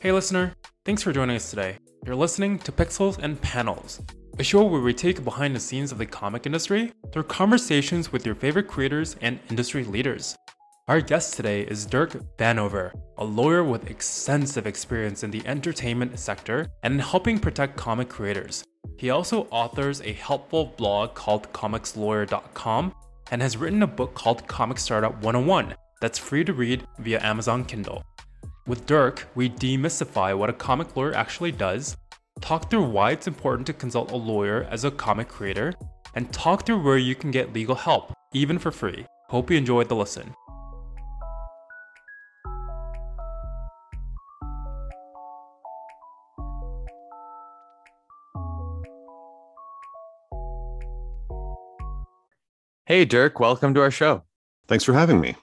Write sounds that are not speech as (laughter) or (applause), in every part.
Hey, listener, thanks for joining us today. You're listening to Pixels and Panels, a show where we take behind the scenes of the comic industry through conversations with your favorite creators and industry leaders. Our guest today is Dirk Vanover, a lawyer with extensive experience in the entertainment sector and in helping protect comic creators. He also authors a helpful blog called comicslawyer.com and has written a book called Comic Startup 101 that's free to read via Amazon Kindle. With Dirk, we demystify what a comic lawyer actually does, talk through why it's important to consult a lawyer as a comic creator, and talk through where you can get legal help, even for free. Hope you enjoyed the listen. Hey, Dirk, welcome to our show. Thanks for having me.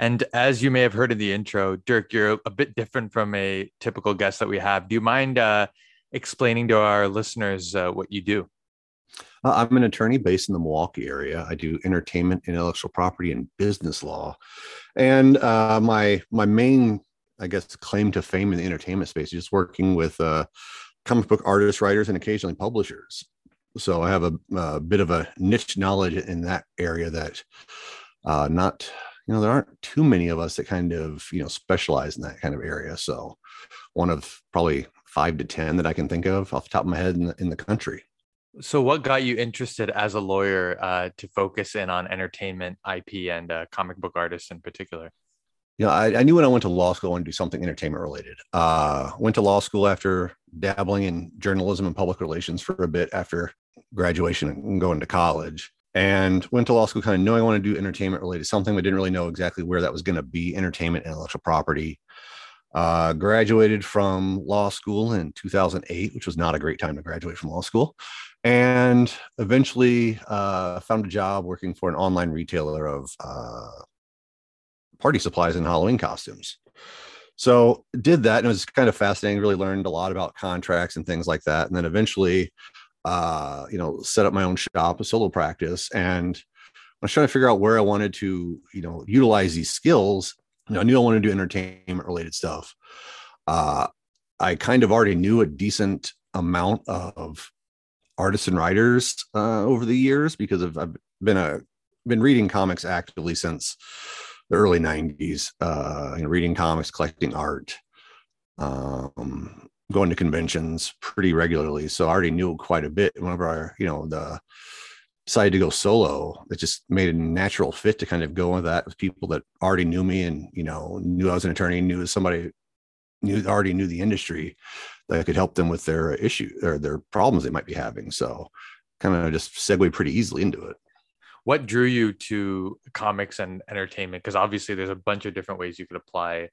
And as you may have heard in the intro, Dirk, you're a bit different from a typical guest that we have. Do you mind uh, explaining to our listeners uh, what you do? Uh, I'm an attorney based in the Milwaukee area. I do entertainment, intellectual property, and business law. And uh, my my main, I guess, claim to fame in the entertainment space is just working with uh, comic book artists, writers, and occasionally publishers. So I have a, a bit of a niche knowledge in that area that uh, not you know there aren't too many of us that kind of you know specialize in that kind of area. So one of probably five to ten that i can think of off the top of my head in the, in the country. So what got you interested as a lawyer uh, to focus in on entertainment ip and uh, comic book artists in particular? You know, I, I, knew when I went to law school I wanted to do something entertainment related. Uh, went to law school after dabbling in journalism and public relations for a bit after graduation and going to college and went to law school kind of knowing I want to do entertainment related something, but didn't really know exactly where that was going to be entertainment, intellectual property. Uh, graduated from law school in 2008, which was not a great time to graduate from law school. And eventually uh, found a job working for an online retailer of uh, party supplies and Halloween costumes. So did that and it was kind of fascinating, really learned a lot about contracts and things like that. And then eventually uh, you know, set up my own shop, a solo practice, and I was trying to figure out where I wanted to, you know, utilize these skills. You know, I knew I wanted to do entertainment related stuff. Uh, I kind of already knew a decent amount of artists and writers uh, over the years because of, I've been a been reading comics actively since the early 90s uh, you know reading comics collecting art um, going to conventions pretty regularly. So I already knew quite a bit. Whenever I, you know, the decided to go solo, it just made a natural fit to kind of go with that with people that already knew me and, you know, knew I was an attorney, knew somebody knew already knew the industry that could help them with their issue or their problems they might be having. So kind of just segue pretty easily into it. What drew you to comics and entertainment? Because obviously there's a bunch of different ways you could apply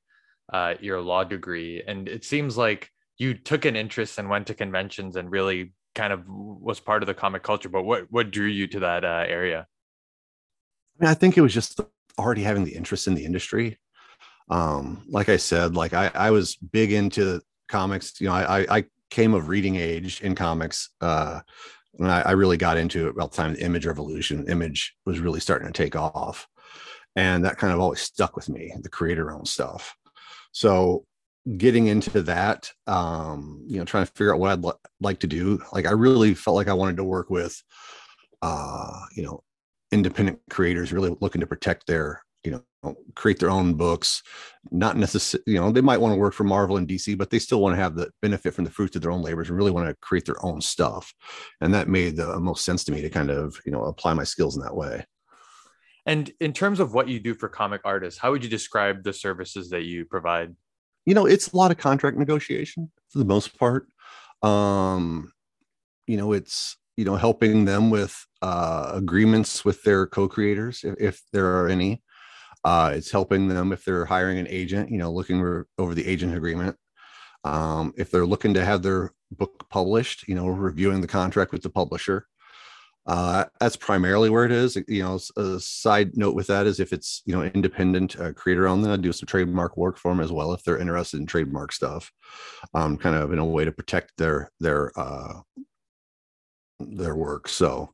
uh, your law degree. And it seems like you took an interest and went to conventions and really kind of was part of the comic culture. But what what drew you to that uh, area? I mean, I think it was just already having the interest in the industry. Um, like I said, like I, I was big into comics. You know, I, I came of reading age in comics. Uh, and I, I really got into it about the time the image revolution. Image was really starting to take off, and that kind of always stuck with me. The creator owned stuff. So getting into that um you know trying to figure out what i'd l- like to do. Like i really felt like i wanted to work with uh you know independent creators really looking to protect their you know create their own books. Not necessarily you know they might want to work for marvel and dc but they still want to have the benefit from the fruits of their own labors and really want to create their own stuff. And that made the most sense to me to kind of you know apply my skills in that way. And in terms of what you do for comic artists how would you describe the services that you provide you know, it's a lot of contract negotiation for the most part. Um, you know, it's you know helping them with uh, agreements with their co-creators if, if there are any. Uh, it's helping them if they're hiring an agent. You know, looking re- over the agent agreement. Um, if they're looking to have their book published, you know, reviewing the contract with the publisher. Uh, that's primarily where it is. You know, a side note with that is if it's you know independent uh, creator owned, then I do some trademark work for them as well if they're interested in trademark stuff, um, kind of in a way to protect their their uh, their work. So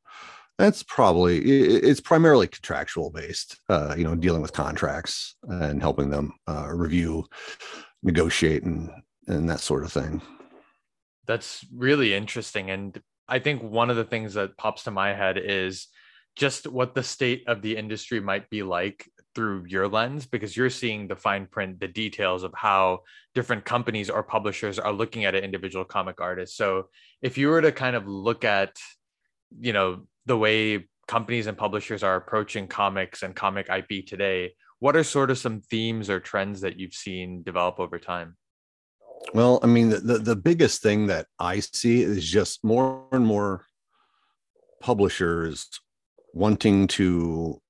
that's probably it's primarily contractual based. Uh, you know, dealing with contracts and helping them uh, review, negotiate, and and that sort of thing. That's really interesting. And I think one of the things that pops to my head is just what the state of the industry might be like through your lens because you're seeing the fine print the details of how different companies or publishers are looking at an individual comic artist. So if you were to kind of look at you know the way companies and publishers are approaching comics and comic ip today what are sort of some themes or trends that you've seen develop over time well i mean the, the, the biggest thing that i see is just more and more publishers wanting to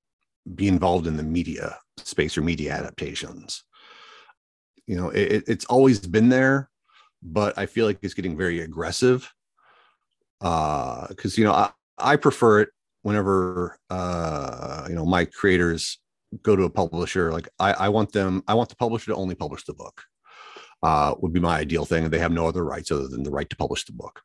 be involved in the media space or media adaptations. You know, it, it's always been there, but I feel like it's getting very aggressive. Uh, because you know, I, I prefer it whenever uh, you know, my creators go to a publisher. Like I, I want them, I want the publisher to only publish the book. Uh, would be my ideal thing. They have no other rights other than the right to publish the book.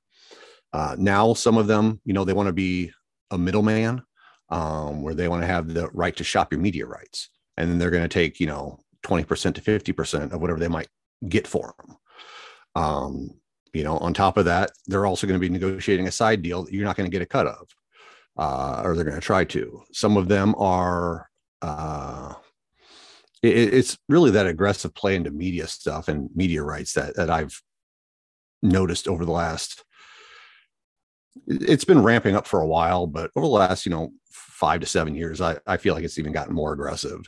Uh, now, some of them, you know, they want to be a middleman um, where they want to have the right to shop your media rights. And then they're going to take, you know, 20% to 50% of whatever they might get for them. Um, you know, on top of that, they're also going to be negotiating a side deal that you're not going to get a cut of, uh, or they're going to try to. Some of them are, uh, it, it's really that aggressive play into media stuff and media rights that, that I've noticed over the last it's been ramping up for a while, but over the last, you know, five to seven years, I, I feel like it's even gotten more aggressive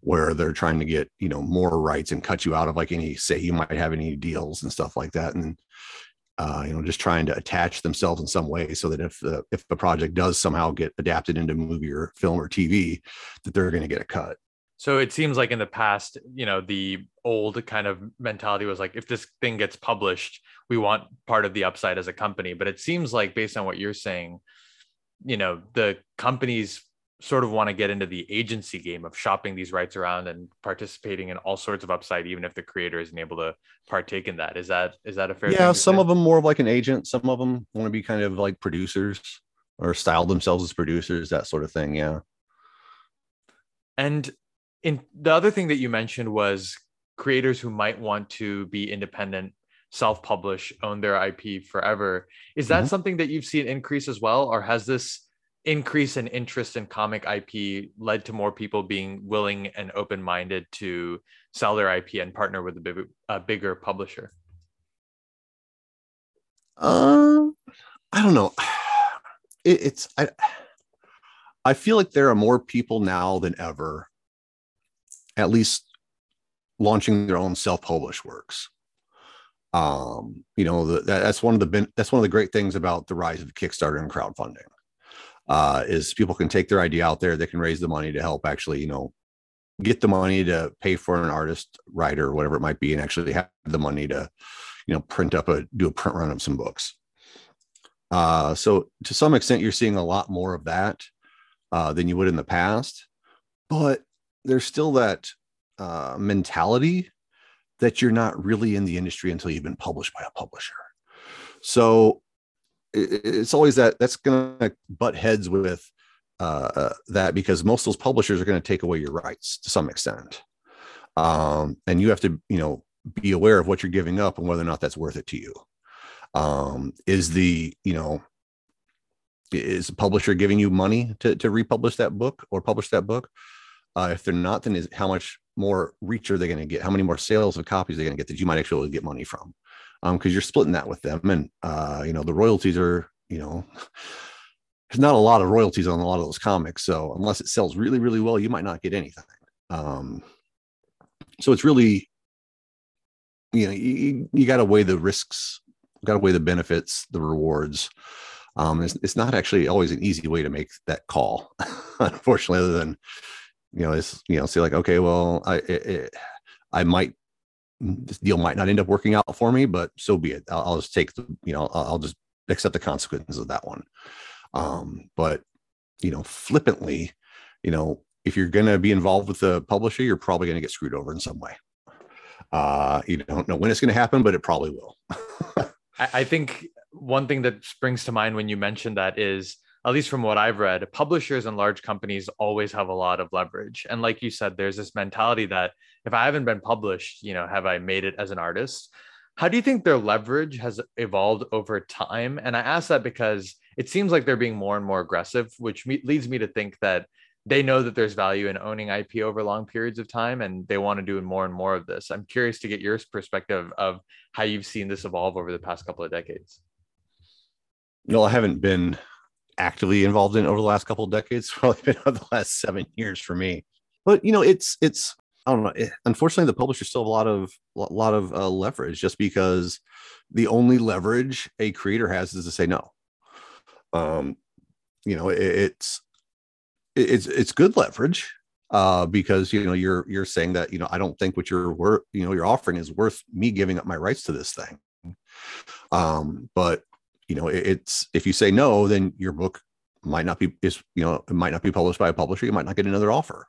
where they're trying to get, you know, more rights and cut you out of like any say you might have any deals and stuff like that. And uh, you know, just trying to attach themselves in some way so that if the if the project does somehow get adapted into movie or film or TV, that they're going to get a cut. So it seems like in the past, you know, the old kind of mentality was like, if this thing gets published, we want part of the upside as a company. But it seems like, based on what you're saying, you know, the companies sort of want to get into the agency game of shopping these rights around and participating in all sorts of upside, even if the creator isn't able to partake in that. Is that is that a fair? Yeah, some say? of them more of like an agent. Some of them want to be kind of like producers or style themselves as producers, that sort of thing. Yeah. And in the other thing that you mentioned was creators who might want to be independent self-publish own their ip forever. Is that mm-hmm. something that you've seen increase as well? Or has this increase in interest in comic ip led to more people being willing and open-minded to sell their ip and partner with a, big, a bigger publisher? Um i don't know. (sighs) It, it's i i feel like there are more people now than ever at least launching their own self-published works. Um, you know, the, that's one of the that's one of the great things about the rise of Kickstarter and crowdfunding. Uh, is people can take their idea out there, they can raise the money to help actually, you know, get the money to pay for an artist, writer, whatever it might be, and actually have the money to, you know, print up a do a print run of some books. Uh, so to some extent, you're seeing a lot more of that uh, than you would in the past, but there's still that uh, mentality that you're not really in the industry until you've been published by a publisher. So it, it's always that that's going to butt heads with uh, that because most of those publishers are going to take away your rights to some extent. Um, and you have to, you know, be aware of what you're giving up and whether or not that's worth it to you. Um, is the, you know, is the publisher giving you money to, to republish that book or publish that book? Uh, if they're not, then is how much more reach are they going to get? How many more sales of copies are they going to get that you might actually get money from? Because um, you're splitting that with them, and uh, you know the royalties are, you know, (laughs) there's not a lot of royalties on a lot of those comics. So unless it sells really, really well, you might not get anything. Um, so it's really, you know, you, you got to weigh the risks, got to weigh the benefits, the rewards. Um, it's, it's not actually always an easy way to make that call, (laughs) unfortunately, other than you know, it's you know, say like, okay, well, I it, it, I might this deal might not end up working out for me, but so be it. I'll, I'll just take the you know, I'll, I'll, just accept the consequences of that one. Um, but you know, flippantly, you know, if you're going to be involved with the publisher, you're probably going to get screwed over in some way. Uh, you don't know when it's going to happen, but it probably will. (laughs) I think one thing that springs to mind when you mentioned that is at least from what I've read, publishers and large companies always have a lot of leverage. And like you said, there's this mentality that if I haven't been published, you know, have I made it as an artist? how do you think their leverage has evolved over time? And I ask that because it seems like they're being more and more aggressive, which me- leads me to think that they know that there's value in owning IP over long periods of time and they want to do more and more of this. I'm curious to get your perspective of how you've seen this evolve over the past couple of decades. No, I haven't been actively involved in over the last couple of decades. (laughs) Probably been over the last seven years for me. But you know, it's it's I don't know. It, unfortunately, the publishers still have a lot of a lot of uh, leverage, just because the only leverage a creator has is to say no. Um, you know, it, it's it's it's good leverage uh, because you know you're you're saying that you know I don't think what you're worth you know you're offering is worth me giving up my rights to this thing. Um, but you know it's if you say no, then your book might not be is you know it might not be published by a publisher. You might not get another offer.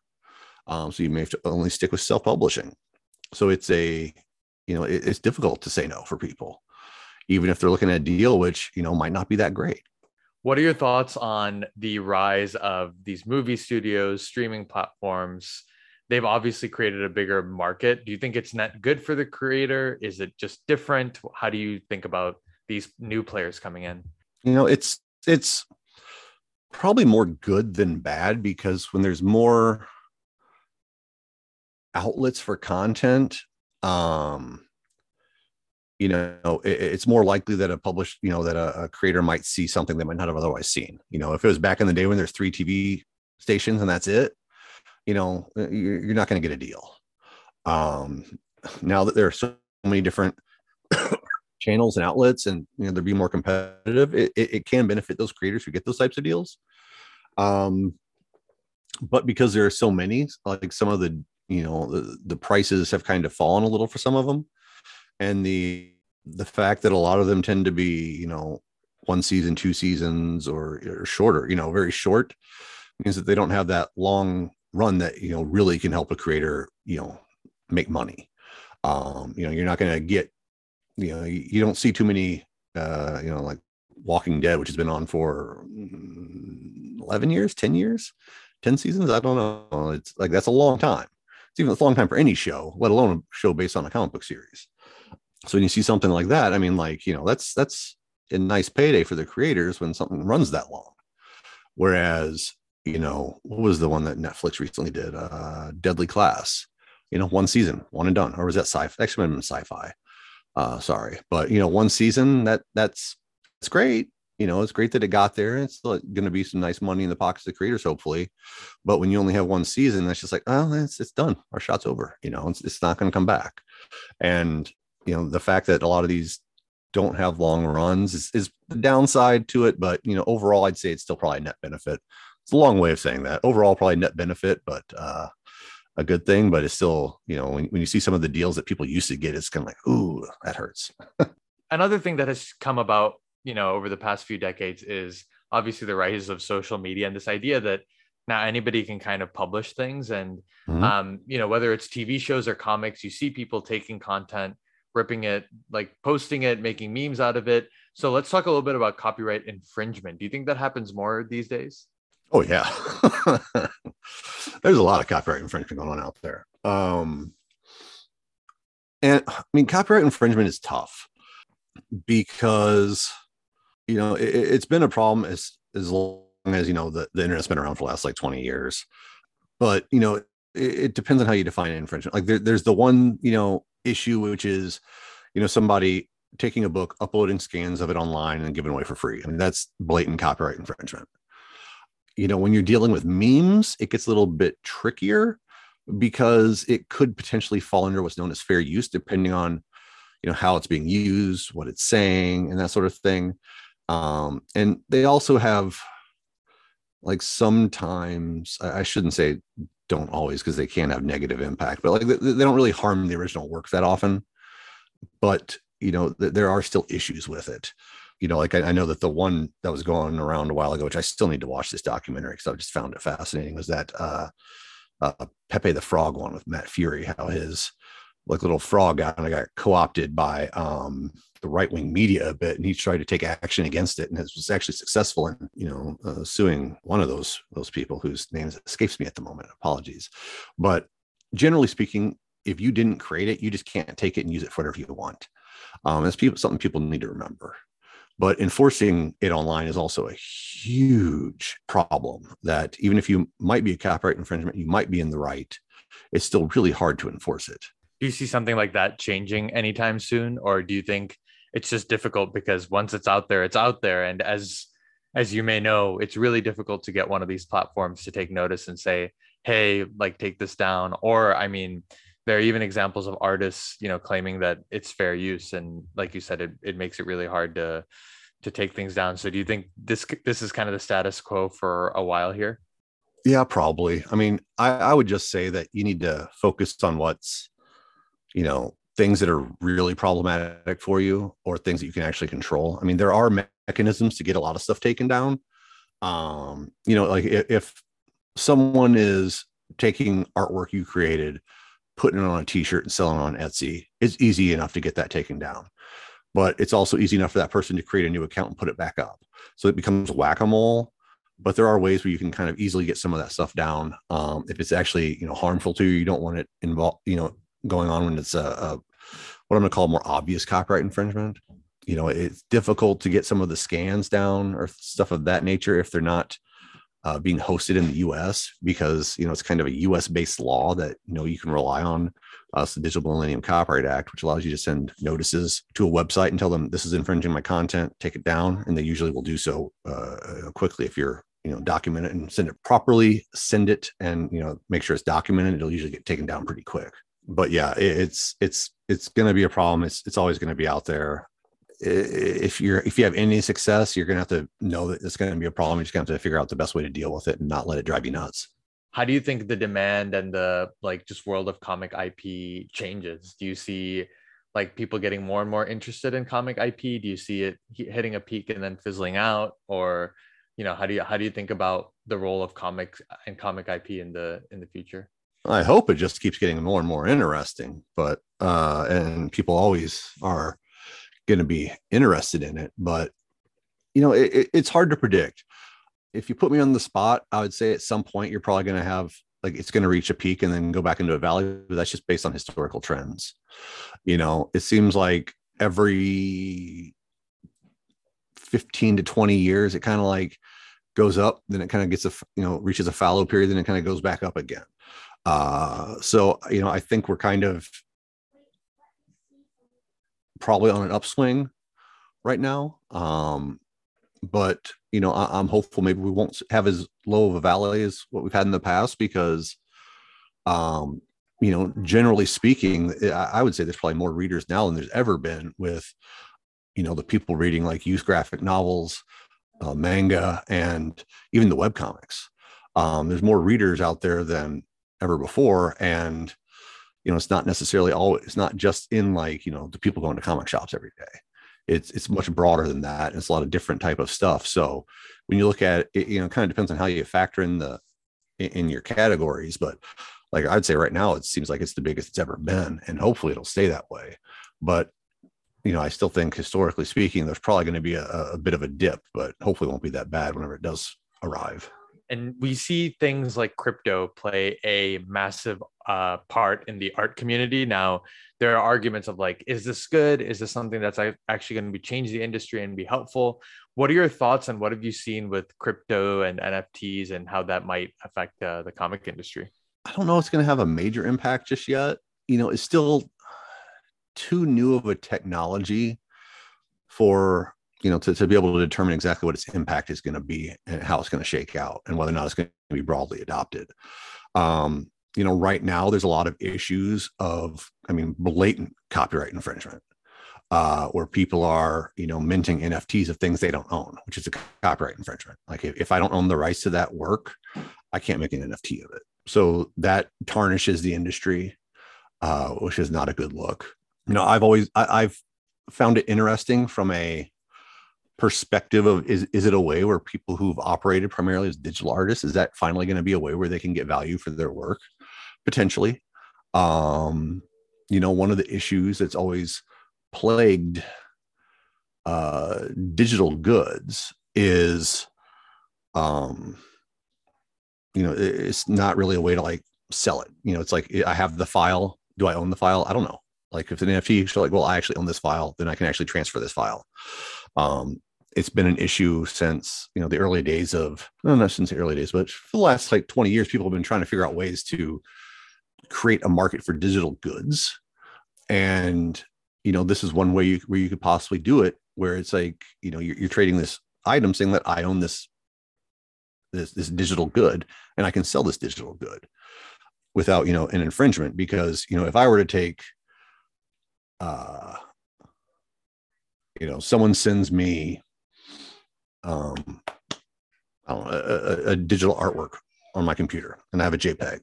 Um, so you may have to only stick with self publishing. So it's a you know it, it's difficult to say no for people, even if they're looking at a deal which you know might not be that great. What are your thoughts on the rise of these movie studios, streaming platforms? They've obviously created a bigger market. Do you think it's net good for the creator? Is it just different? How do you think about these new players coming in? You know, it's it's probably more good than bad because when there's more outlets for content, um, you know it, it's more likely that a published you know that a, a, creator might see something they might not have otherwise seen you know if it was back in the day when there's three tv stations and that's it you know you're, you're not going to get a deal um now that there are so many different channels and outlets and you know they're being more competitive it, it, it can benefit those creators who get those types of deals. Um but because there are so many like some of the you know the, the prices have kind of fallen a little for some of them. And the the fact that a lot of them tend to be you know one season two seasons or, or shorter you know very short means that they don't have that long run that you know really can help a creator you know make money. Um you know you're not going to get you know you, you, don't see too many uh you know like walking dead which has been on for 11 years 10 years 10 seasons i don't know it's like that's a long time it's even a long time for any show let alone a show based on a comic book series so when you see something like that, I mean, like, you know, that's that's a nice payday for the creators when something runs that long. Whereas, you know, what was the one that Netflix recently did? Uh Deadly Class. You know, one season, one and done. Or was that Syfy? Actually, Syfy. Uh, sorry. But you know, one season, that that's it's great. You know, it's great that it got there. It's going to be some nice money in the pockets of the creators, hopefully. But when you only have one season, that's just like, oh, it's it's done. Our shot's over. You know, it's, it's not going to come back. And you know the fact that a lot of these don't have long runs is, is the downside to it but you know overall i'd say it's still probably net benefit it's a long way of saying that overall probably net benefit but uh a good thing but it's still you know when, when you see some of the deals that people used to get it's kind of like ooh that hurts (laughs) another thing that has come about you know over the past few decades is obviously the rise of social media and this idea that now anybody can kind of publish things and mm-hmm. um, you know whether it's tv shows or comics you see people taking content ripping it, like posting it, making memes out of it. So let's talk a little bit about copyright infringement. Do you think that happens more these days? Oh yeah. (laughs) There's a lot of copyright infringement going on out there. Um and I mean copyright infringement is tough because you know it, it's been a problem as as long as you know the, the internet's been around for the last like 20 years. But you know, it, it depends on how you define infringement. Like there, there's the one, you know, issue, which is, you know, somebody taking a book, uploading scans of it online and giving away for free. I mean, that's blatant copyright infringement. You know, when you're dealing with memes, it gets a little bit trickier because it could potentially fall under what's known as fair use, depending on, you know, how it's being used, what it's saying, and that sort of thing. Um, and they also have like sometimes I shouldn't say don't always because they can have negative impact, but like they, don't really harm the original work that often. But you know, th- there are still issues with it. You know, like I, I, know that the one that was going around a while ago, which I still need to watch this documentary because I just found it fascinating, was that uh, uh, Pepe the Frog one with Matt Furie, how his like little frog got, got co-opted by um, the right wing media a bit, and he tried to take action against it, and it was actually successful in you know uh, suing one of those those people whose name escapes me at the moment. Apologies, but generally speaking, if you didn't create it, you just can't take it and use it for whatever you want. Um, it's people something people need to remember. But enforcing it online is also a huge problem. That even if you might be a copyright infringement, you might be in the right. It's still really hard to enforce it. Do you see something like that changing anytime soon, or do you think it's just difficult because once it's out there, it's out there, and as as you may know, it's really difficult to get one of these platforms to take notice and say, "Hey, like take this down." Or, I mean, there are even examples of artists you know claiming that it's fair use and like you said it, it makes it really hard to to take things down. So do you think this this is kind of the status quo for a while here? Yeah probably. I mean i i would just say that you need to focus on what's you know things that are really problematic for you or things that you can actually control. I mean there are mechanisms to get a lot of stuff taken down. Um you know like if, if someone is taking artwork you created putting it on a t-shirt and selling on Etsy, it's easy enough to get that taken down. But it's also easy enough for that person to create a new account and put it back up. So it becomes whack-a-mole. But there are ways where you can kind of easily get some of that stuff down. Um, if it's actually you know harmful to you, you don't want it involved, you know, going on when it's a, a what I'm going to call more obvious copyright infringement. You know, it's difficult to get some of the scans down or stuff of that nature if they're not uh, being hosted in the U.S. because you know it's kind of a U.S. based law that you know you can rely on. Uh, the Digital Millennium Copyright Act, which allows you to send notices to a website and tell them this is infringing my content, take it down, and they usually will do so uh, quickly if you're you know document it and send it properly, send it and you know make sure it's documented. It'll usually get taken down pretty quick. But yeah, it's it's it's going to be a problem. It's it's always going to be out there if you're if you have any success, you're gonna have to know that it's gonna be a problem. You're just gonna have to figure out the best way to deal with it and not let it drive you nuts. How do you think the demand and the like just world of comic IP changes? Do you see like people getting more and more interested in comic IP? Do you see it hitting a peak and then fizzling out, or you know how do you how do you think about the role of comics and comic IP in the in the future? I hope it just keeps getting more and more interesting, but uh, and people always are going to be interested in it. But you know, it, it's hard to predict. If you put me on the spot, I would say at some point you're probably going to have like it's going to reach a peak and then go back into a valley. But that's just based on historical trends. You know, it seems like every 15 to 20 years, it kind of like goes up, then it kind of gets a you know reaches a fallow period, then it kind of goes back up again. Uh, so you know, I think we're kind of probably on an upswing right now. Um, but you know, I, am hopeful maybe we won't have as low of a valley as what we've had in the past because, um, you know, generally speaking, I, I would say there's probably more readers now than there's ever been with, you know, the people reading like youth graphic novels, uh, manga, and even the web comics. Um, there's more readers out there than ever before, and you know it's not necessarily all it's not just in like you know the people going to comic shops every day. It's it's much broader than that it's a lot of different type of stuff. So when you look at it you know it kind of depends on how you factor in the in your categories but like i'd say right now it seems like it's the biggest it's ever been and hopefully it'll stay that way. But you know i still think historically speaking there's probably going to be a, a bit of a dip but hopefully won't be that bad whenever it does arrive. And we see things like crypto play a massive uh, part in the art community. Now, there are arguments of like, is this good? Is this something that's actually going to be change the industry and be helpful? What are your thoughts on what have you seen with crypto and NFTs and how that might affect uh, the comic industry? I don't know it's going to have a major impact just yet. You know, it's still too new of a technology for you know, to, to be able to determine exactly what its impact is going to be and how it's going to shake out and whether or not it's going to be broadly adopted. Um, you know, right now there's a lot of issues of, I mean, blatant copyright infringement, uh, where people are, you know, minting NFTs of things they don't own, which is a copyright infringement. Like if, if I don't own the rights to that work, I can't make an NFT of it. So that tarnishes the industry, uh, which is not a good look. You know, I've always I, I've found it interesting from a perspective of is is it a way where people who've operated primarily as digital artists is that finally going to be a way where they can get value for their work potentially. Um you know one of the issues that's always plagued uh digital goods is um you know it's not really a way to like sell it. You know it's like i have the file. Do i own the file? I don't know. Like if an NFT, you're like, well, I actually own this file, then I can actually transfer this file. Um, it's been an issue since you know the early days of no, not since the early days, but for the last like 20 years, people have been trying to figure out ways to create a market for digital goods. And you know, this is one way you, where you could possibly do it, where it's like, you know, you're, you're trading this item saying that I own this this this digital good and I can sell this digital good without you know an infringement because you know if I were to take uh you know someone sends me um I don't know a, a digital artwork on my computer and I have a JPEG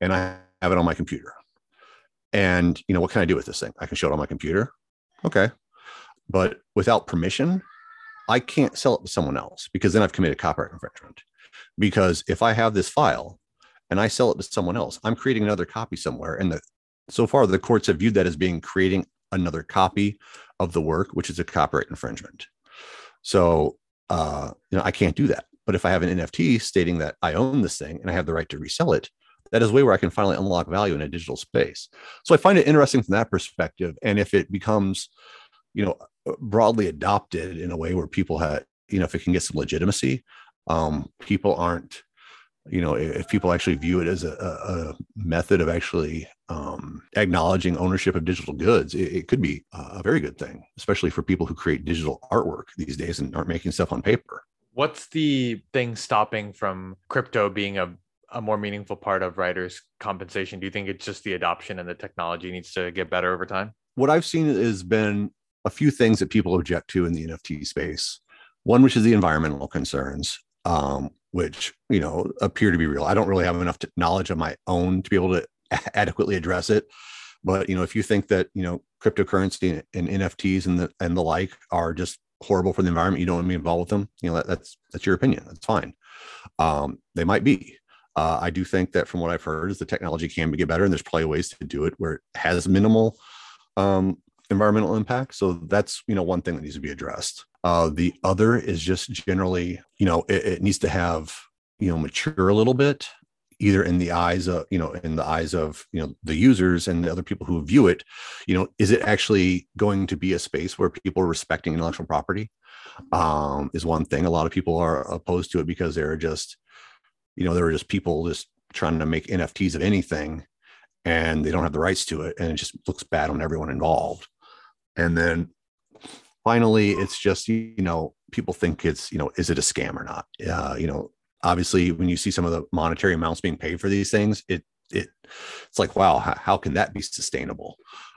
and I have it on my computer and you know what can I do with this thing I can show it on my computer okay but without permission I can't sell it to someone else because then I've committed copyright infringement. Because if I have this file and I sell it to someone else, I'm creating another copy somewhere. And the, so far, the courts have viewed that as being creating another copy of the work, which is a copyright infringement. So, uh, you know, I can't do that. But if I have an NFT stating that I own this thing and I have the right to resell it, that is way where I can finally unlock value in a digital space. So I find it interesting from that perspective. And if it becomes, you know, broadly adopted in a way where people have, you know, if it can get some legitimacy, um, people aren't, you know, if people actually view it as a, a method of actually um, acknowledging ownership of digital goods, it, it, could be a very good thing, especially for people who create digital artwork these days and aren't making stuff on paper. What's the thing stopping from crypto being a a more meaningful part of writers' compensation? Do you think it's just the adoption and the technology needs to get better over time? What I've seen has been a few things that people object to in the NFT space. One, which is the environmental concerns, um, which you know appear to be real. I don't really have enough knowledge of my own to be able to (laughs) adequately address it. But you know, if you think that you know cryptocurrency and, NFTs and the and the like are just horrible for the environment, you don't want to be involved with them. You know, that, that's that's your opinion. That's fine. Um, they might be. Uh, I do think that from what I've heard is the technology can get better, and there's probably ways to do it where it has minimal um, environmental impact. So that's you know one thing that needs to be addressed. Uh, the other is just generally, you know, it, it, needs to have you know mature a little bit, either in the eyes of you know in the eyes of you know the users and the other people who view it. You know, is it actually going to be a space where people are respecting intellectual property? Um, is one thing. A lot of people are opposed to it because they're just, you know, there are just people just trying to make NFTs of anything and they don't have the rights to it and it just looks bad on everyone involved. And then finally it's just you know people think it's you know is it a scam or not? Uh, you know obviously when you see some of the monetary amounts being paid for these things it it it's like wow how, how can that be sustainable?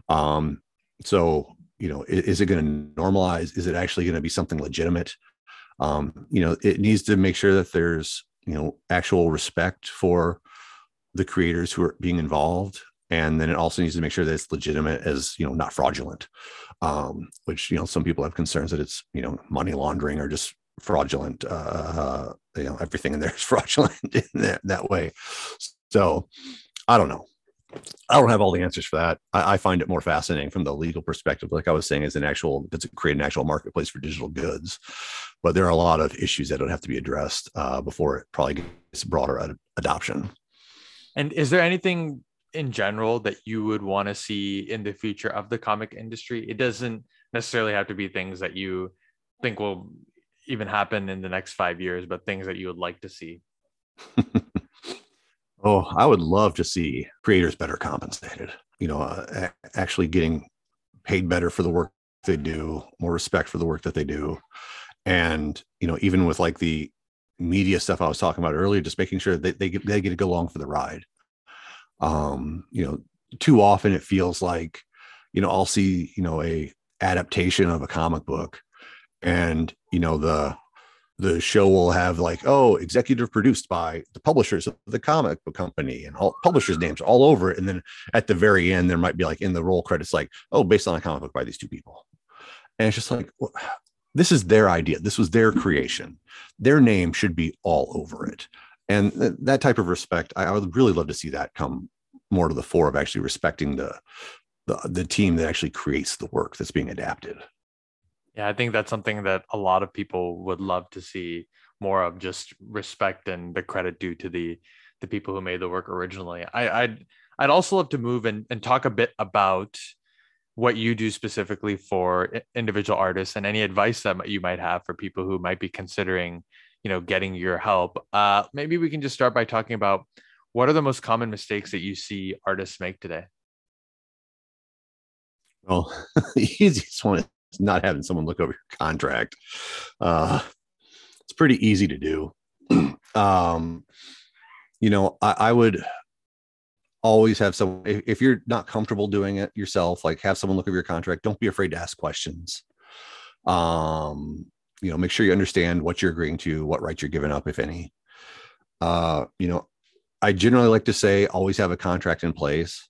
Um so you know is, is it going to normalize? Is it actually going to be something legitimate? Um you know it needs to make sure that there's you know actual respect for the creators who are being involved. And then it also needs to make sure that it's legitimate as you know not fraudulent um, which you know some people have concerns that it's you know money laundering or just fraudulent uh, you know everything in there is (laughs) fraudulent in that, that way. So i don't know i don't have all the answers for that I, I, find it more fascinating from the legal perspective like i was saying as an actual it create an actual marketplace for digital goods but there are a lot of issues that would have to be addressed uh, before it probably gets broader ad- adoption and is there anything in general that you would want to see in the future of the comic industry? It doesn't necessarily have to be things that you think will even happen in the next five years, but things that you would like to see. (laughs) oh, I would love to see creators better compensated. You know, uh, actually getting paid better for the work they do, more respect for the work that they do, and you know, even with like the media stuff I was talking about earlier, just making sure that they they get to go along for the ride um you know too often it feels like you know i'll see you know a adaptation of a comic book and you know the the show will have like oh executive produced by the publishers of the comic book company and all publishers names all over it and then at the very end there might be like in the roll credits like oh based on a comic book by these two people. And it's just like well, this is their idea. This was their creation. Their name should be all over it. And th- that type of respect I, I, would really love to see that come more to the fore of actually respecting the, the the team that actually creates the work that's being adapted yeah i think that's something that a lot of people would love to see more of just respect and the credit due to the the people who made the work originally i i I'd also love to move and, and talk a bit about what you do specifically for individual artists and any advice that you might have for people who might be considering, you know, getting your help. Uh, maybe we can just start by talking about what are the most common mistakes that you see artists make today? Well, (laughs) the easiest one not having someone look over your contract. Uh, it's pretty easy to do. (clears throat) um, you know, I, I, would always have some, if, if, you're not comfortable doing it yourself, like have someone look over your contract. Don't be afraid to ask questions. Um, you know, make sure you understand what you're agreeing to, what rights you're giving up, if any. Uh, you know, I generally like to say always have a contract in place.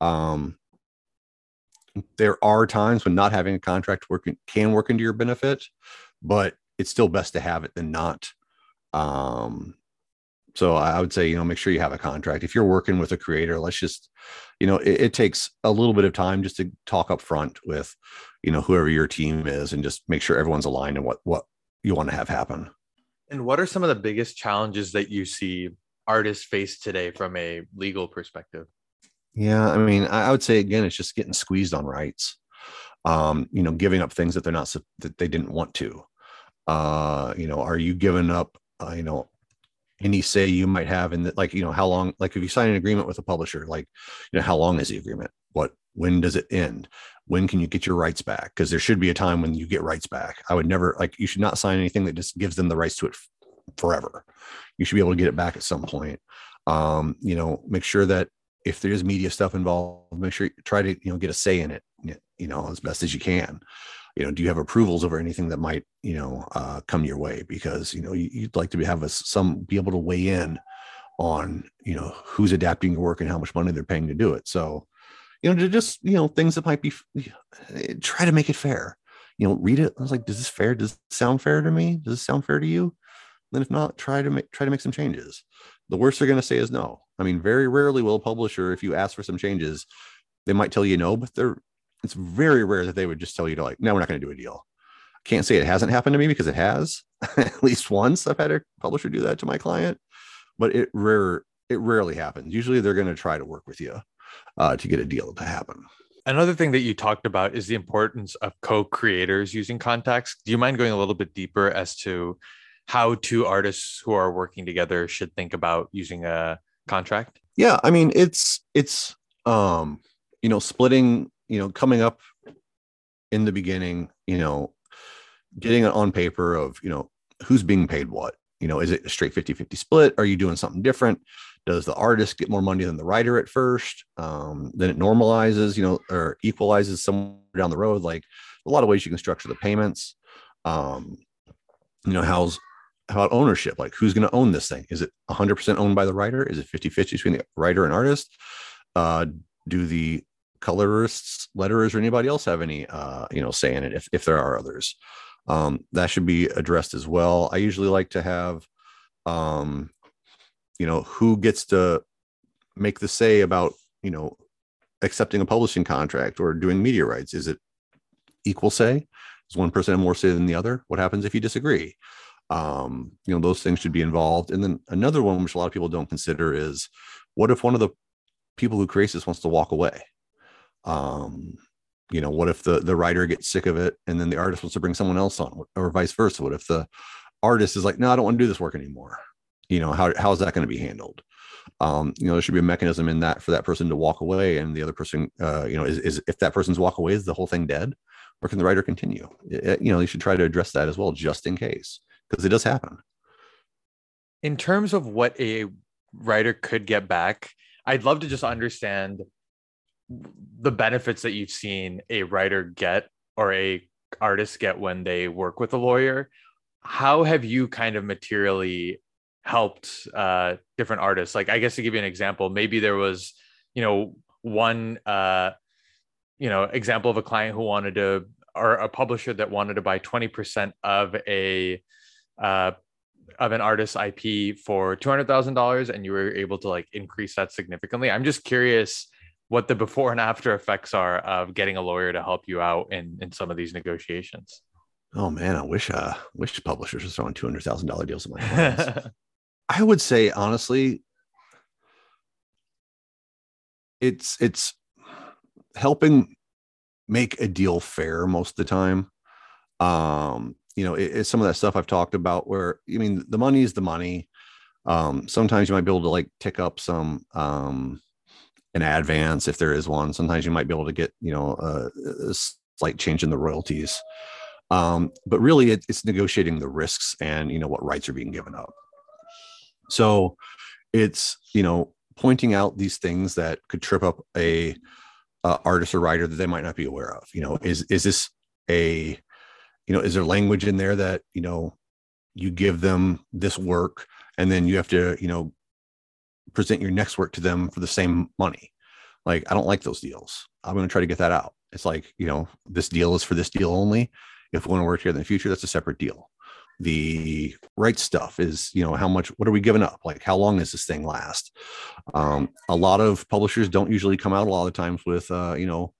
Um, there are times when not having a contract working can work into your benefit, but it's still best to have it than not. Um, so I would say, you know, make sure you have a contract. If you're working with a creator, let's just, you know, it, it, takes a little bit of time just to talk up front with, you know, whoever your team is and just make sure everyone's aligned in what what you want to have happen. And what are some of the biggest challenges that you see artists face today from a legal perspective? Yeah, I mean, I would say again, it's just getting squeezed on rights. Um, you know, giving up things that they're not that they didn't want to. Uh, you know, are you giving up? Uh, you know, any say you might have in that, like, you know, how long? Like, if you sign an agreement with a publisher, like, you know, how long is the agreement? What? When does it end? When can you get your rights back? Because there should be a time when you get rights back. I would never like you should not sign anything that just gives them the rights to it forever. You should be able to get it back at some point. Um, you know, make sure that if there's media stuff involved, make sure you try to you know get a say in it. You know, as best as you can. You know, do you have approvals over anything that might you know uh, come your way? Because you know you, would like to be, have some be able to weigh in on you know who's adapting your work and how much money they're paying to do it. So you know, to just you know things that might be try to make it fair. You know, read it. I was like, does this fair? Does it sound fair to me? Does it sound fair to you? Then if not, try to make try to make some changes. The worst they're going to say is no. I mean, very rarely will a publisher, if you ask for some changes, they might tell you no, but they're it's very rare that they would just tell you to like, no, we're not going to do a deal. I can't say it hasn't happened to me because it has. (laughs) At least once I've had a publisher do that to my client, but it rare it rarely happens. Usually they're going to try to work with you uh, to get a deal to happen. Another thing that you talked about is the importance of co-creators using contacts. Do you mind going a little bit deeper as to how two artists who are working together should think about using a contract? Yeah, I mean it's it's um you know splitting, you know, coming up in the beginning, you know, getting it on paper of, you know, who's being paid what. You know, is it a straight 50-50 split? Are you doing something different? Does the artist get more money than the writer at first? Um, then it normalizes, you know, or equalizes somewhere down the road. Like a lot of ways you can structure the payments. Um, you know, how's how about ownership? Like who's going to own this thing? Is it 100% owned by the writer? Is it 50 50 between the writer and artist? Uh, do the colorists, letterers, or anybody else have any, uh, you know, say in it if, if there are others? Um, that should be addressed as well. I usually like to have, um, you know, who gets to make the say about, you know, accepting a publishing contract or doing media rights? Is it equal say? Is one person more say than the other? What happens if you disagree? Um, you know those things should be involved. And then another one which a lot of people don't consider is what if one of the people who creates this wants to walk away? Um, you know what if the the writer gets sick of it and then the artist wants to bring someone else on or vice versa? What if the artist is like no i don't want to do this work anymore. You know how, how is that going to be handled? Um, you know there should be a mechanism in that for that person to walk away and the other person uh, you know is, is if that person's walk away is the whole thing dead? Or can the writer continue? It, you know you should try to address that as well just in case because it does happen. In terms of what a writer could get back, I'd love to just understand the benefits that you've seen a writer get or a artist get when they work with a lawyer. How have you kind of materially helped uh, different artists? Like, I guess to give you an example, maybe there was, you know, one, uh, you know, example of a client who wanted to, or a publisher that wanted to buy 20% of a uh, of an artist's IP for two hundred thousand dollars, and you were able to like increase that significantly. I'm just curious what the before and after effects are of getting a lawyer to help you out in in some of these negotiations. Oh man, I wish uh wish publishers were throwing two hundred thousand dollar deals in my (laughs) hands. I would say honestly, it's it's helping make a deal fair most of the time. Um, you know, it, it's some of that stuff I've talked about where I mean the money is the money. Um, sometimes you might be able to like tick up some um an advance if there is one. Sometimes you might be able to get, you know, a, a slight change in the royalties. Um, but really it, it's negotiating the risks and you know what rights are being given up. So it's you know pointing out these things that could trip up a, artist or writer that they might not be aware of. You know, is is this a you know is there language in there that you know you give them this work and then you have to you know present your next work to them for the same money? Like i don't like those deals. I'm going to try to get that out. It's like you know this deal is for this deal only. If we want to work together in the future that's a separate deal. The right stuff is you know how much what are we giving up? Like how long does this thing last? Um, a lot of publishers don't usually come out a lot of times with uh, you know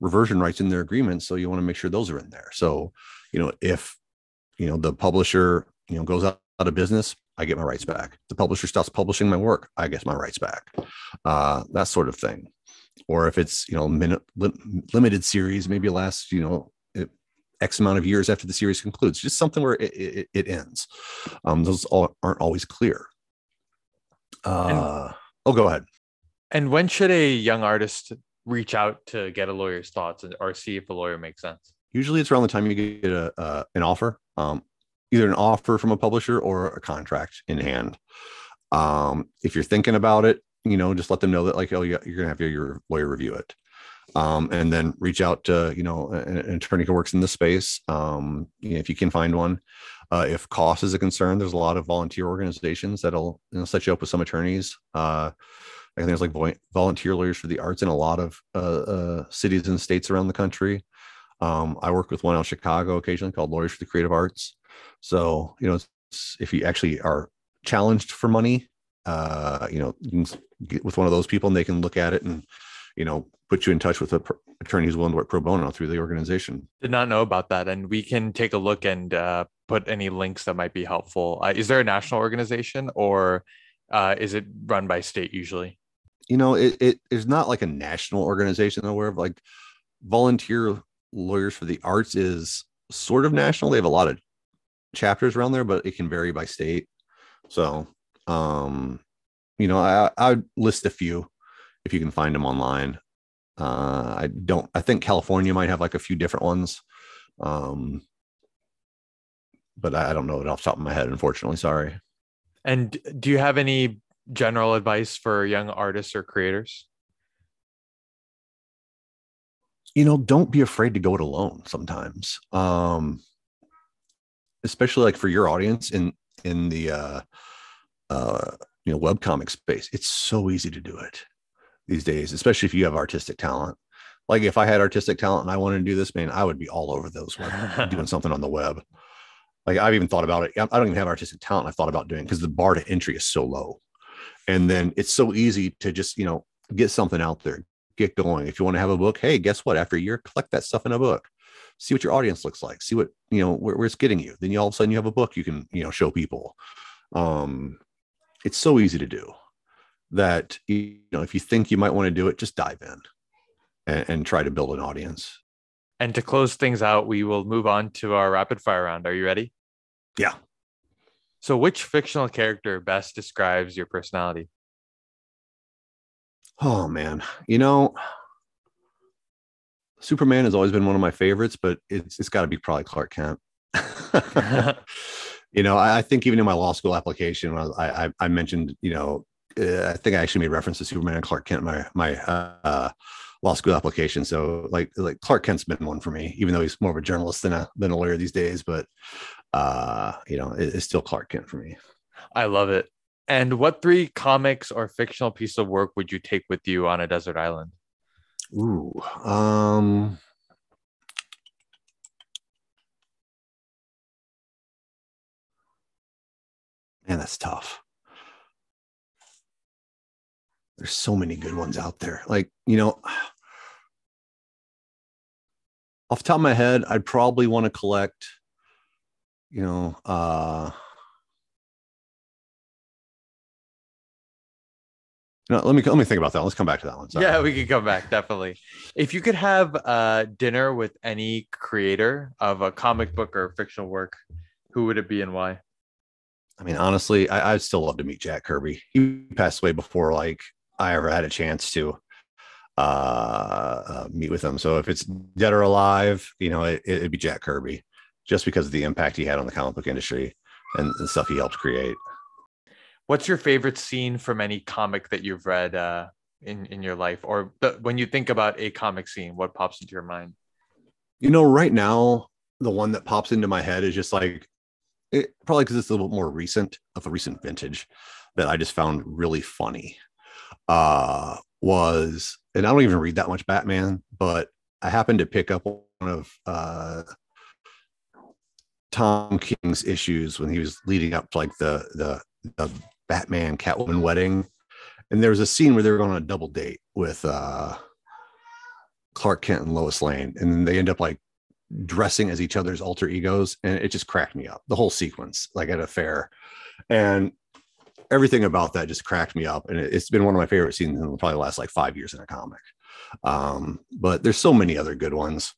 reversion rights in their agreements so you want to make sure those are in there. So you know if you know the publisher you know goes out, out of business i get my rights back the publisher stops publishing my work i get my rights back uh, that sort of thing or if it's you know limited series maybe lasts you know X amount of years after the series concludes, just something where it, it, it ends. Um, those all, aren't always clear. Uh, and, oh, go ahead. And when should a young artist reach out to get a lawyer's thoughts or see if a lawyer makes sense? Usually it's around the time you get a, uh, an offer, um, either an offer from a publisher or a contract in hand. Um, if you're thinking about it, you know, just let them know that like, oh, yeah, you're gonna have your lawyer review it um, and then reach out to you know an, an attorney who works in the space um, you know, if you can find one uh, if cost is a concern there's a lot of volunteer organizations that'll you know, set you up with some attorneys uh, I think there's like volunteer lawyers for the arts in a lot of uh, uh, cities and states around the country. Um, I work with one out of Chicago occasionally called Lawyers for the Creative Arts. So you know, if you actually are challenged for money, uh, you know, you can get with one of those people and they can look at it and you know put you in touch with an attorney who's willing to work pro bono through the organization. Did not know about that, and we can take a look and uh, put any links that might be helpful. Uh, is there a national organization, or uh, is it run by state usually? You know, it, it is not like a national organization I'm aware of. Like volunteer lawyers for the arts is sort of national. They have a lot of chapters around there, but it can vary by state. So, um, you know, I I would list a few if you can find them online. Uh, I don't. I think California might have like a few different ones, um, but I, I don't know it off the top of my head. Unfortunately, sorry. And do you have any general advice for young artists or creators? You know, don't be afraid to go it alone. Sometimes, um, especially like for your audience in in the uh, uh, you know web comic space, it's so easy to do it these days, especially if you have artistic talent. Like if I had artistic talent and I wanted to do this, man, I would be all over those web, (laughs) doing something on the web. Like I've even thought about it. I don't even have artistic talent. I've thought about doing because the bar to entry is so low, and then it's so easy to just you know get something out there, get going. If you want to have a book, hey, guess what? After a year, collect that stuff in a book. See what your audience looks like. See what you know where, where it's getting you. Then you all of a sudden you have a book you can you know show people. Um, it's so easy to do that you know if you think you might want to do it just dive in and, and, try to build an audience and to close things out we will move on to our rapid fire round are you ready yeah so which fictional character best describes your personality oh man you know superman has always been one of my favorites but it's it's got to be probably clark kent (laughs) (laughs) you know I, I, think even in my law school application I, I, I mentioned you know uh, I think I actually made reference to Superman and Clark Kent my my uh, law school application. So like like Clark Kent's been one for me, even though he's more of a journalist than a than a lawyer these days. But uh, you know, it, it's still Clark Kent for me. I love it. And what three comics or fictional piece of work would you take with you on a desert island? Ooh, um, man, that's tough there's so many good ones out there. Like, you know, (sighs) off the top of my head, I'd probably want to collect, you know, uh No, let me let me think about that. Let's come back to that one. Sorry. Yeah, we can come back definitely. If you could have uh, dinner with any creator of a comic book or fictional work, who would it be and why? I mean, honestly, I, I'd still love to meet Jack Kirby. He passed away before like I ever had a chance to uh, uh meet with him. So if it's dead or alive, you know, it, it'd be Jack Kirby, just because of the impact he had on the comic book industry and the stuff he helped create. What's your favorite scene from any comic that you've read uh, in in your life, or the, when you think about a comic scene, what pops into your mind? You know, right now, the one that pops into my head is just like it, probably because it's a little more recent of a recent vintage that I just found really funny. Uh, was and I don't even read that much Batman, but I happened to pick up one of uh, Tom King's issues when he was leading up to like the the the Batman Catwoman wedding, and there was a scene where they were going on a double date with uh, Clark Kent and Lois Lane, and then they end up like dressing as each other's alter egos, and it just cracked me up. The whole sequence, like at a fair, and everything about that just cracked me up, and it's been one of my favorite scenes in probably the last like five years in a comic. Um, but there's so many other good ones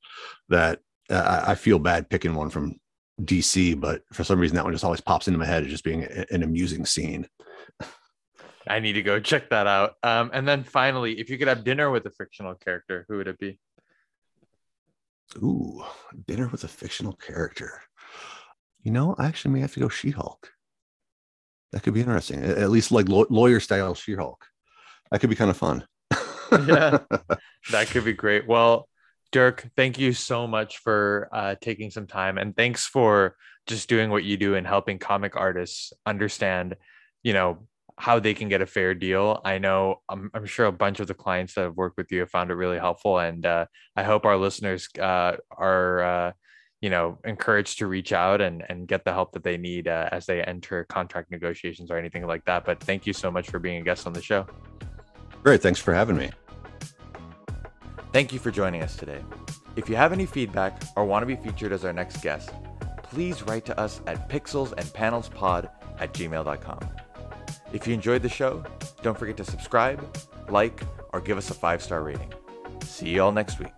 that uh, I feel bad picking one from DC, but for some reason that one just always pops into my head as just being an amusing scene. I need to go check that out. Um, and then finally, if you could have dinner with a fictional character, who would it be? Ooh, dinner with a fictional character. You know, I actually may have to go She-Hulk. That could be interesting. At least like lawyer style She-Hulk. That could be kind of fun. (laughs) yeah, (laughs) that could be great. Well, Dirk, thank you so much for uh, taking some time, and thanks for just doing what you do and helping comic artists understand, you know, how they can get a fair deal. I know I'm, I'm sure a bunch of the clients that have worked with you have found it really helpful, and uh, I hope our listeners uh, are, uh, you know, encouraged to reach out and and get the help that they need uh, as they enter contract negotiations or anything like that. But thank you so much for being a guest on the show. Great, thanks for having me. Thank you for joining us today. If you have any feedback or want to be featured as our next guest, please write to us at pixelsandpanelspod at gmail.com. If you enjoyed the show, don't forget to subscribe, like, or give us a five star rating. See you all next week.